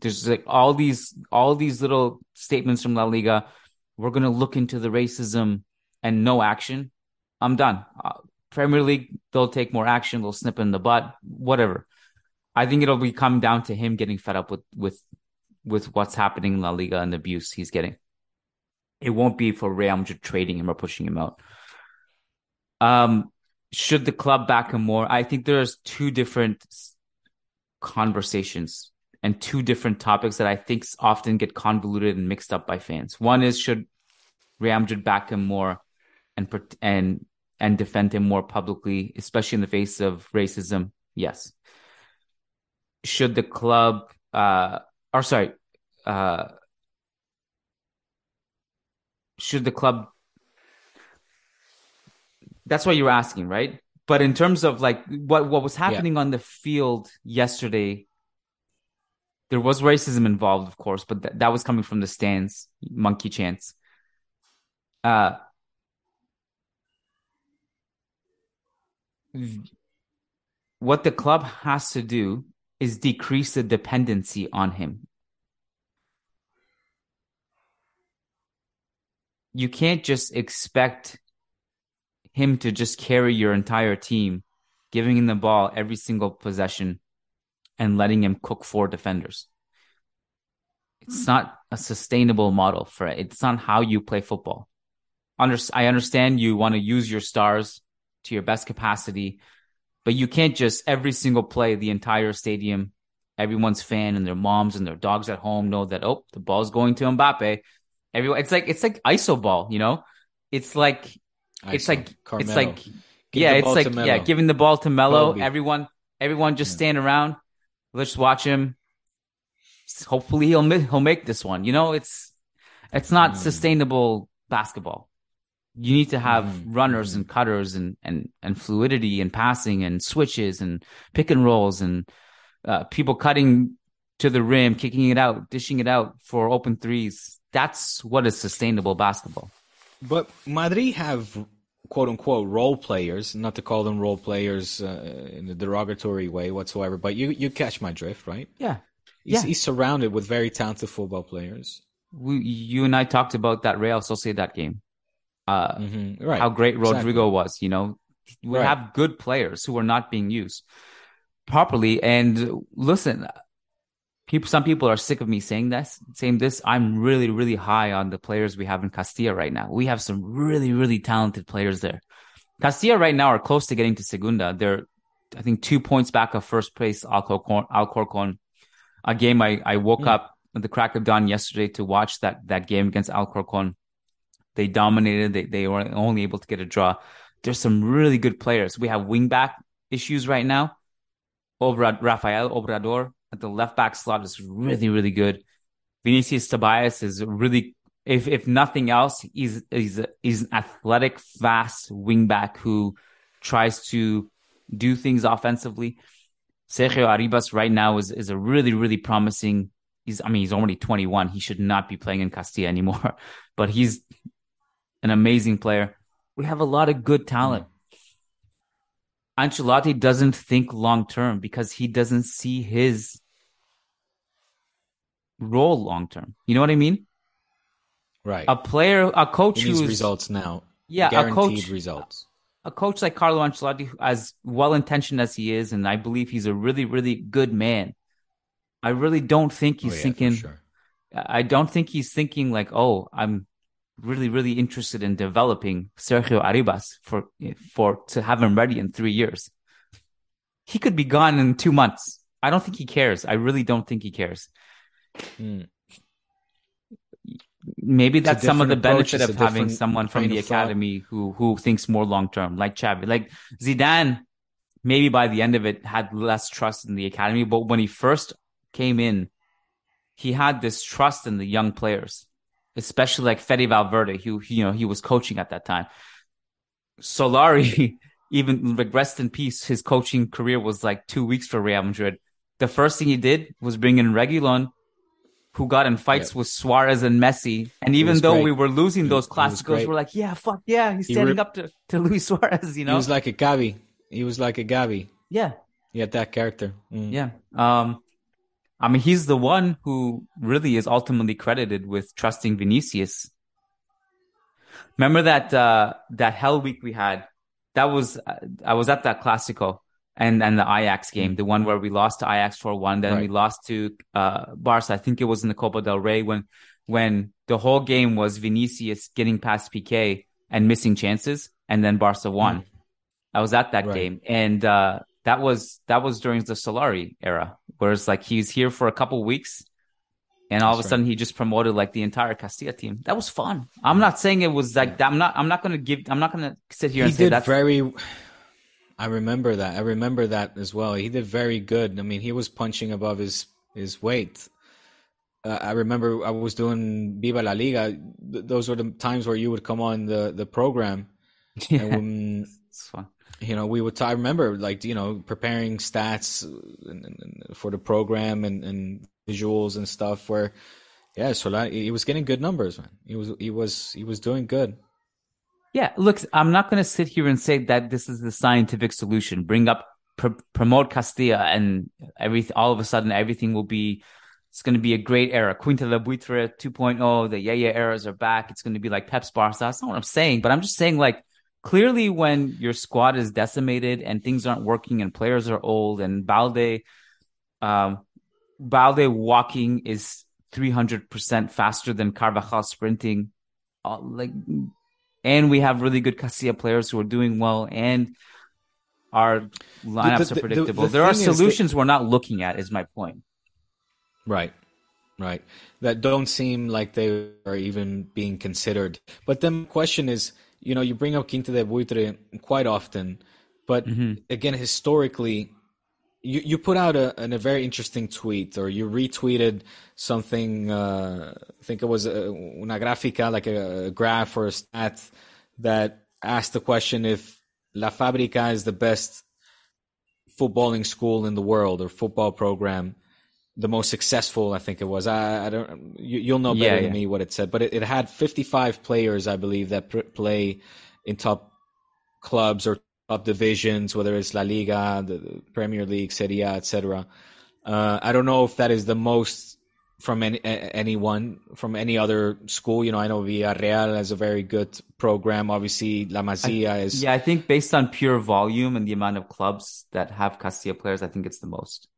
There's like all these all these little statements from La Liga. We're gonna look into the racism and no action. I'm done. Uh, Premier League, they'll take more action. They'll snip in the butt, whatever. I think it'll be come down to him getting fed up with with with what's happening in La Liga and the abuse he's getting. It won't be for Real Madrid trading him or pushing him out. Um, should the club back him more? I think there's two different conversations and two different topics that I think often get convoluted and mixed up by fans. One is should Real Madrid back him more and and and defend him more publicly, especially in the face of racism? Yes. Should the club, uh, or sorry, uh, should the club? That's what you're asking, right? But in terms of like what what was happening on the field yesterday, there was racism involved, of course, but th- that was coming from the stands, monkey chants. Uh, what the club has to do is decrease the dependency on him. You can't just expect him to just carry your entire team, giving him the ball every single possession and letting him cook four defenders. It's not a sustainable model for it. It's not how you play football. I understand you want to use your stars to your best capacity, but you can't just every single play, the entire stadium, everyone's fan and their moms and their dogs at home know that oh, the ball's going to Mbappe. Everyone, it's like it's like iso ball, you know. It's like It's like Carmelo. it's like Give yeah, it's like yeah, giving the ball to Melo. Everyone, everyone just yeah. stand around. Let's watch him. Hopefully, he'll he'll make this one. You know, it's it's not mm. sustainable basketball you need to have mm-hmm. runners mm-hmm. and cutters and, and, and fluidity and passing and switches and pick and rolls and uh, people cutting to the rim, kicking it out, dishing it out for open threes. That's what is sustainable basketball. But Madrid have quote unquote role players, not to call them role players uh, in a derogatory way whatsoever, but you, you catch my drift, right? Yeah. He's, yeah. he's surrounded with very talented football players. We, you and I talked about that Real Sociedad game uh, mm-hmm. right. how great Rodrigo exactly. was. You know, we right. have good players who are not being used properly. And listen, people, some people are sick of me saying this, saying this. I'm really, really high on the players we have in Castilla right now. We have some really, really talented players there. Castilla right now are close to getting to Segunda. They're, I think, two points back of first place Alcorcon. Alcorcon. A game I, I woke mm. up at the crack of dawn yesterday to watch that that game against Alcorcon. They dominated. They they were only able to get a draw. There's some really good players. We have wingback issues right now. Obrad, Rafael Obrador at the left back slot is really really good. Vinicius Tobias is really if if nothing else, he's he's he's an athletic, fast wingback who tries to do things offensively. Sergio Arribas right now is is a really really promising. He's I mean he's already 21. He should not be playing in Castilla anymore, but he's an amazing player. We have a lot of good talent. Ancelotti doesn't think long term because he doesn't see his role long term. You know what I mean? Right. A player, a coach who's results now. Yeah, guaranteed a coach, results. A coach like Carlo Ancelotti, as well intentioned as he is, and I believe he's a really, really good man. I really don't think he's oh, yeah, thinking. Sure. I don't think he's thinking like, oh, I'm really, really interested in developing Sergio Arribas for for to have him ready in three years. He could be gone in two months. I don't think he cares. I really don't think he cares. Mm. Maybe that's some of the benefit of having someone from the academy who who thinks more long term, like Xavi, like Zidane. Maybe by the end of it, had less trust in the academy, but when he first came in, he had this trust in the young players especially like Fede Valverde, who you know he was coaching at that time. Solari, even rest in peace, his coaching career was like two weeks for Real Madrid. The first thing he did was bring in Reguilon, who got in fights with Suarez and Messi. And even though great. we were losing those classicals, we're like, yeah, fuck yeah, he's standing re- up to, to Luis Suarez, you know? He was like a Gavi. He was like a Gavi. Yeah. He had that character. Mm. Yeah. Um, I mean, he's the one who really is ultimately credited with trusting Vinicius. Remember that uh, that hell week we had? That was I was at that Clasico and and the Ajax game, the one where we lost to Ajax for one, then right. we lost to uh, Barca. I think it was in the Copa del Rey when when the whole game was Vinicius getting past Piqué and missing chances, and then Barca won. Mm. I was at that right. game, and uh, that was that was during the Solari era, whereas like he's here for a couple weeks, and all That's of a sudden right. he just promoted like the entire Castilla team. That was fun. I'm not saying it was like I'm not. I'm not gonna give. I'm not gonna sit here he and say that. Very. I remember that. I remember that as well. He did very good. I mean, he was punching above his his weight. Uh, I remember I was doing Viva la Liga. Th- those were the times where you would come on the the program. Yeah, and it's fun you know, we would. T- I remember, like you know, preparing stats and, and, for the program and, and, visuals and stuff. Where, yeah, so like, he was getting good numbers, man. He was he was he was doing good. Yeah, look, I'm not going to sit here and say that this is the scientific solution. Bring up pr- promote Castilla, and every all of a sudden everything will be. It's going to be a great era. Quinta de Buitre 2.0, the yeah yeah eras are back. It's going to be like Pep's Barca. That's not what I'm saying, but I'm just saying like clearly when your squad is decimated and things aren't working and players are old and Balde, um, Balde walking is 300% faster than Carvajal sprinting. Uh, like, and we have really good Castilla players who are doing well and our lineups The- the- are predictable. the there are solutions we're not looking at, is my point. Right. Right. That don't seem like they are even being considered. But then the question is, you know, you bring up Quinta de Buitre quite often, but again, historically, you, you put out a, an- a very interesting tweet or you retweeted something, uh, I think it was a, una gráfica, like a, a graph or a stat that asked the question if La Fábrica is the best footballing school in the world or football program the most successful i think it was i, I don't you, you'll know better Yeah, than yeah. me what it said but it, it had 55 players i believe that pr- play in top clubs or top divisions whether it's la liga the, premier league serie a etc uh, i don't know if that is the most from any, anyone from any other school you know i know villarreal has a very good program obviously la masia is Yeah, I think based on pure volume and the amount of clubs that have Castilla players, I think it's the most.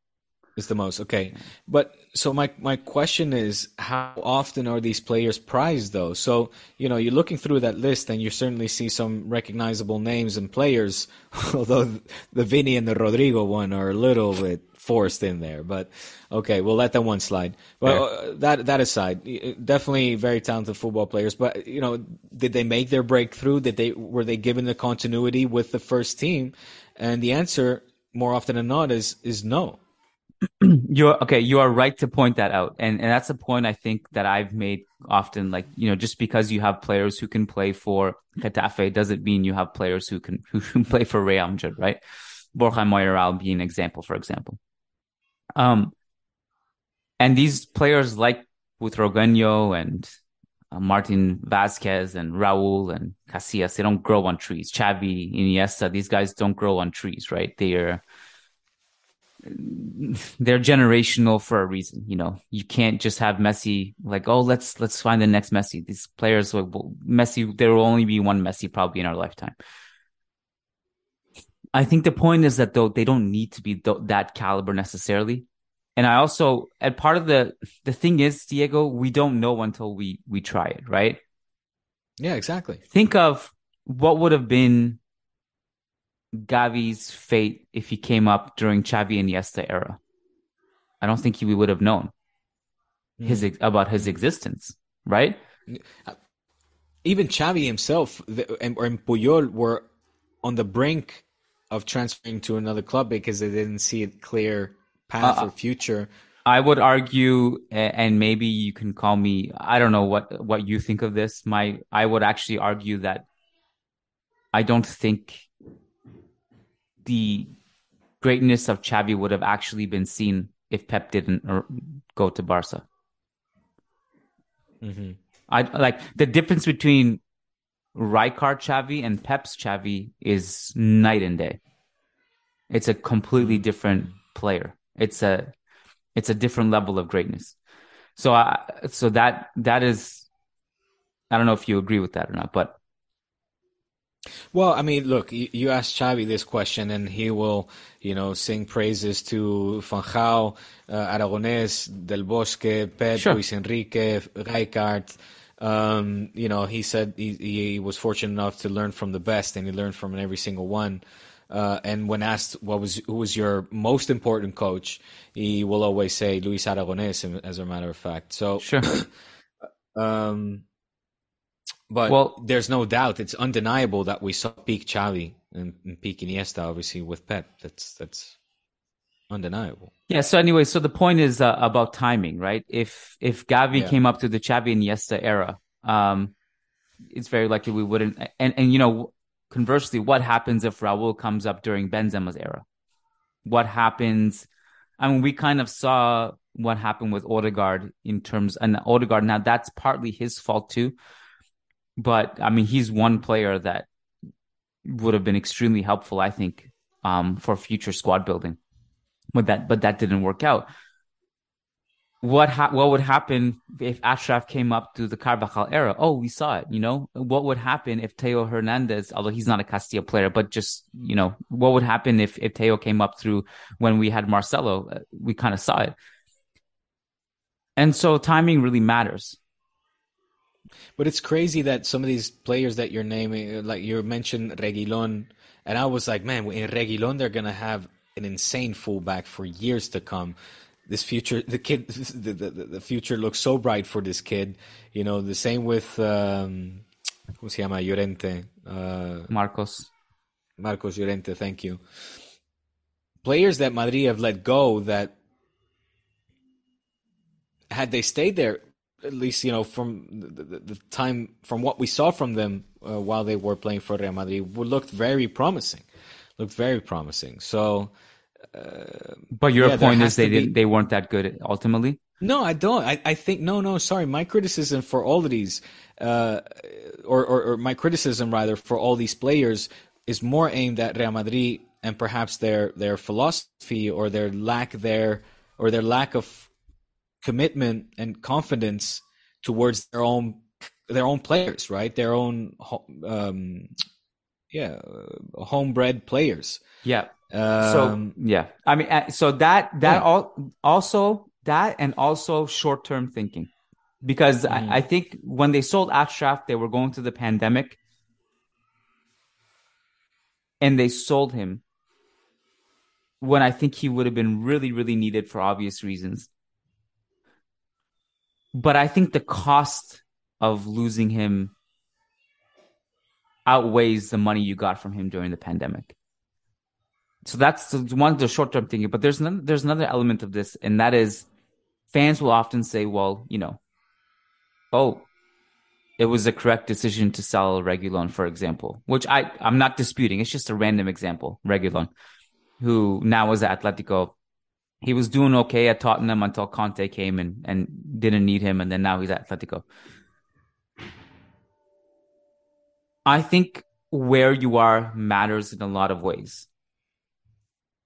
The most okay, but so my my question is, how often are these players prized though? So you know, you're looking through that list, and you certainly see some recognizable names and players, although the Vinny and the Rodrigo one are a little bit forced in there. But okay, we'll let that one slide. Well, uh, that that aside, definitely very talented football players. But you know, did they make their breakthrough? Did they were they given the continuity with the first team? And the answer, more often than not, is is no. You're okay. You are right to point that out, and and that's a point I think that I've made often. Like you know, just because you have players who can play for Getafe doesn't mean you have players who can who can play for Real Madrid, right? Borja Mayoral being an example, for example. Um, and these players like Butragueño and uh, Martin Vázquez and Raúl and Casillas, they don't grow on trees. Xavi, Iniesta, these guys don't grow on trees, right? They're they're generational for a reason. You know, you can't just have Messi like, oh, let's let's find the next Messi. These players, well, Messi, there will only be one Messi probably in our lifetime. I think the point is that though they don't need to be th- that caliber necessarily. And I also, and part of the the thing is, Diego, we don't know until we we try it, right? Yeah, exactly. Think of what would have been Gavi's fate if he came up during Xavi Iniesta era. I don't think he we would have known his ex- about his existence, right? Even Xavi himself the, and, or Puyol were on the brink of transferring to another club because they didn't see a clear path Uh, or future. I would argue, and maybe you can call me. I don't know what what you think of this. My, I would actually argue that I don't think the greatness of Xavi would have actually been seen if Pep didn't er, go to Barca. Mm-hmm. I like the difference between Rijkaard Xavi and Pep's Xavi is night and day. It's a completely mm-hmm. different player. It's a it's a different level of greatness. So I so that that is I don't know if you agree with that or not, but Well, I mean, look, you, asked ask Xavi this question, and he will, you know, sing praises to Van Gaal, uh, Aragonés, Del Bosque, Pep, Sure. Luis Enrique, Rijkaard. Um, you know, he said he, he was fortunate enough to learn from the best, and he learned from every single one. Uh, and when asked what was who was your most important coach, he will always say Luis Aragonés, as a matter of fact. So, sure. um, but Well- there's no doubt, it's undeniable that we saw peak Xavi and, and peak Iniesta, obviously with Pep. That's that's undeniable. Yeah. So anyway, so the point is uh, about timing, right? If if Gavi Yeah. came up to the Xavi Iniesta era, um, it's very likely we wouldn't. And and you know, conversely, what happens if Raúl comes up during Benzema's era? What happens? I mean, we kind of saw what happened with Odegaard in terms, and Odegaard. Now that's partly his fault too, but I mean, he's one player that would have been extremely helpful, I think, um, for future squad building. But that but that didn't work out. What ha- what would happen if Achraf came up to the Carvajal era? Oh, we saw it. You know what would happen if Theo Hernandez, although he's not a Castilla player, but just you know what would happen if if Theo came up through when we had Marcelo? Uh, we kind of saw it. And so timing really matters. But it's crazy that some of these players that you're naming, like you mentioned Reguilon, and I was like, man, in Reguilon they're gonna have an insane fullback for years to come. This future, the kid, the, the, the future looks so bright for this kid. You know, the same with um, ¿cómo se llama? Llorente. Uh, Marcos. Marcos Llorente, thank you. Players that Madrid have let go that had they stayed there, at least you know from the, the, the time from what we saw from them uh, while they were playing for Real Madrid, looked very promising. Looked very promising. So, uh, but your yeah, point is they be... didn't, they weren't that good ultimately. No, I don't. I, I think no, no. Sorry, my criticism for all of these, uh, or, or, or my criticism rather for all these players is more aimed at Real Madrid and perhaps their their philosophy or their lack there or their lack of commitment and confidence towards their own their own players, right? Their own, um, yeah, uh, homebred players. Yeah. Um, so yeah, I mean, uh, so that that yeah. all also that and also short term thinking, because mm. I, I, think when they sold Achraf, they were going through the pandemic, and they sold him when I think he would have been really, really needed for obvious reasons. But I think the cost of losing him outweighs the money you got from him during the pandemic. So that's one the short term thinking. But there's there's another element of this, and that is fans will often say, well, you know, oh, it was a correct decision to sell Reguilon, for example, which I, I'm not disputing. It's just a random example. Reguilon, who now is at Atletico, he was doing okay at Tottenham until Conte came and, and didn't need him, and then now he's at Atletico. I think where you are matters in a lot of ways.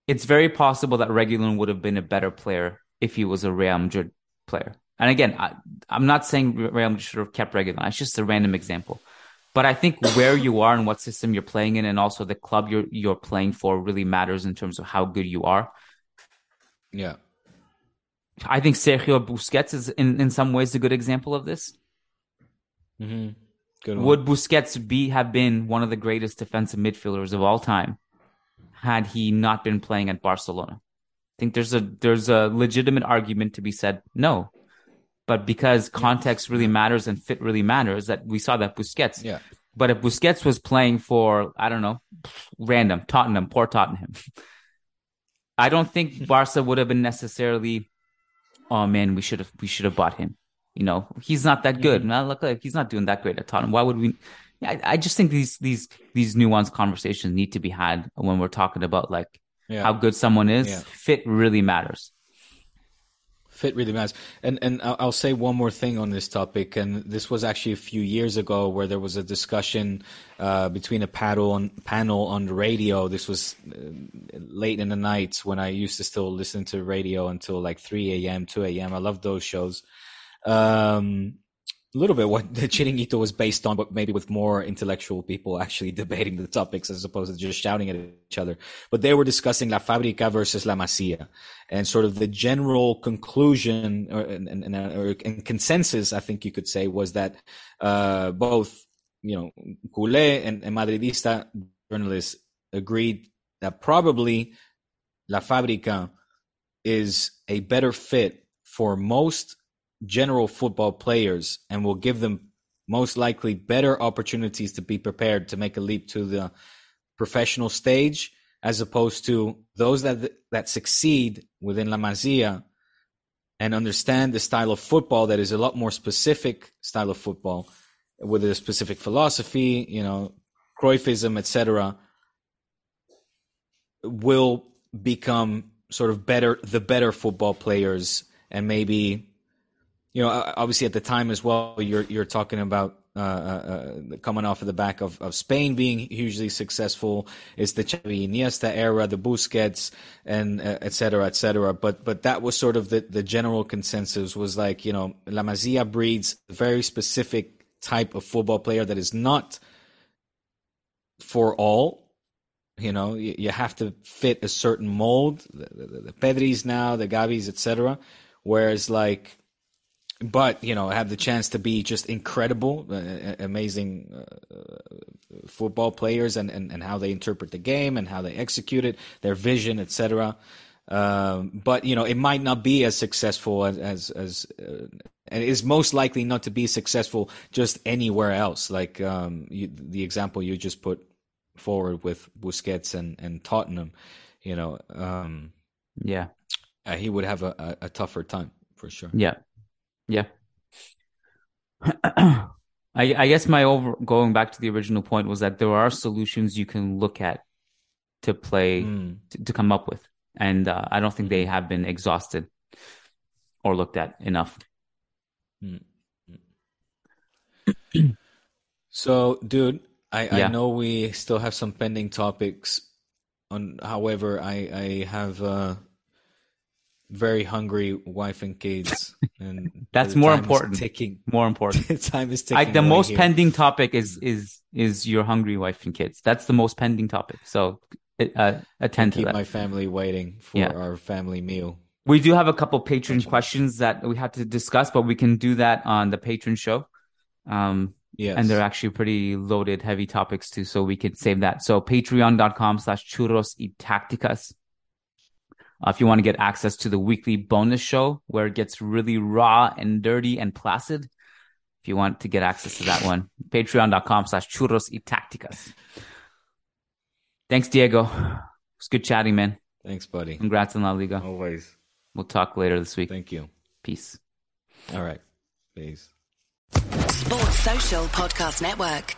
It's very possible that Reguilon would have been a better player if he was a Real Madrid player. And again, I, am not saying Real Madrid should have kept Reguilon. It's just a random example. But I think where you are and what system you're playing in, and also the club you're you're playing for, really matters in terms of how good you are. Yeah. I think Sergio Busquets is in, in some ways a good example of this. Mm-hmm. Good Would Busquets be have been one of the greatest defensive midfielders of all time had he not been playing at Barcelona? I think there's a there's a legitimate argument to be said no. But because context really matters and fit really matters, that we saw that Busquets. Yeah. But if Busquets was playing for I don't know, random Tottenham, poor Tottenham, I don't think Barca would have been necessarily. Oh man, we should have we should have bought him. You know, he's not that good. Mm-hmm. look like he's not doing that great at Tottenham. Why would we? I, I just think these these these nuanced conversations need to be had when we're talking about like yeah. how good someone is. Yeah. Fit really matters. Fit really matters. And and I'll say one more thing on this topic. And this was actually a few years ago where there was a discussion uh, between a panel on panel on the radio. This was uh, late in the night when I used to still listen to radio until like 3 a.m., 2 a.m. I love those shows. Um, a little bit what the Chiringuito was based on, but maybe with more intellectual people actually debating the topics as opposed to just shouting at each other. But they were discussing La Fábrica versus La Masia, and sort of the general conclusion or, and, and, or, and consensus, I think you could say, was that uh, both you know Culé and, and Madridista journalists agreed that probably La Fábrica is a better fit for most general football players and will give them most likely better opportunities to be prepared to make a leap to the professional stage as opposed to those that that succeed within La Masia and understand the style of football that is a lot more specific style of football with a specific philosophy, you know, Cruyffism, etc., will become sort of better the better football players and maybe you know, obviously at the time as well, you're you're talking about uh, uh, coming off of the back of, of Spain being hugely successful. It's the Xavi Iniesta era, the Busquets, and uh, et cetera, et cetera. But but that was sort of the, the general consensus was like you know La Masia breeds a very specific type of football player that is not for all. You know, you, you have to fit a certain mold. The, the, the Pedris now, the Gavis, etc. Whereas like but you know have the chance to be just incredible uh, amazing uh, football players and, and, and how they interpret the game and how they execute it their vision etc um, but you know it might not be as successful as as, as uh, and is most likely not to be successful just anywhere else. Like um, you, the example you just put forward with Busquets and, and Tottenham you know um, yeah. uh, he would have a, a, a tougher time for sure. Yeah yeah. I, I guess my over going back to the original point was that there are solutions you can look at to play mm. to, to, come up with, and uh, I don't think they have been exhausted or looked at enough. Mm. so, dude, I, yeah. I know we still have some pending topics. On, however, I I have uh, very hungry wife and kids, and that's more important. Ticking, more important. time is ticking. Like the most here. pending topic is is is your hungry wife and kids. That's the most pending topic. So uh, attend keep to that. my family waiting for yeah. our family meal. We do have a couple patron questions that we have to discuss, but we can do that on the patron show. Um, yes. And they're actually pretty loaded, heavy topics too, so we can save that. So patreon.com slash churros y tacticas. Uh, if you want to get access to the weekly bonus show where it gets really raw and dirty and placid, if you want to get access to that one, patreon.com slash churros y tacticas. Thanks, Diego. It's good chatting, man. Thanks, buddy. Congrats on La Liga. Always. We'll talk later this week. Thank you. Peace. All right. Peace. Sports Social Podcast Network.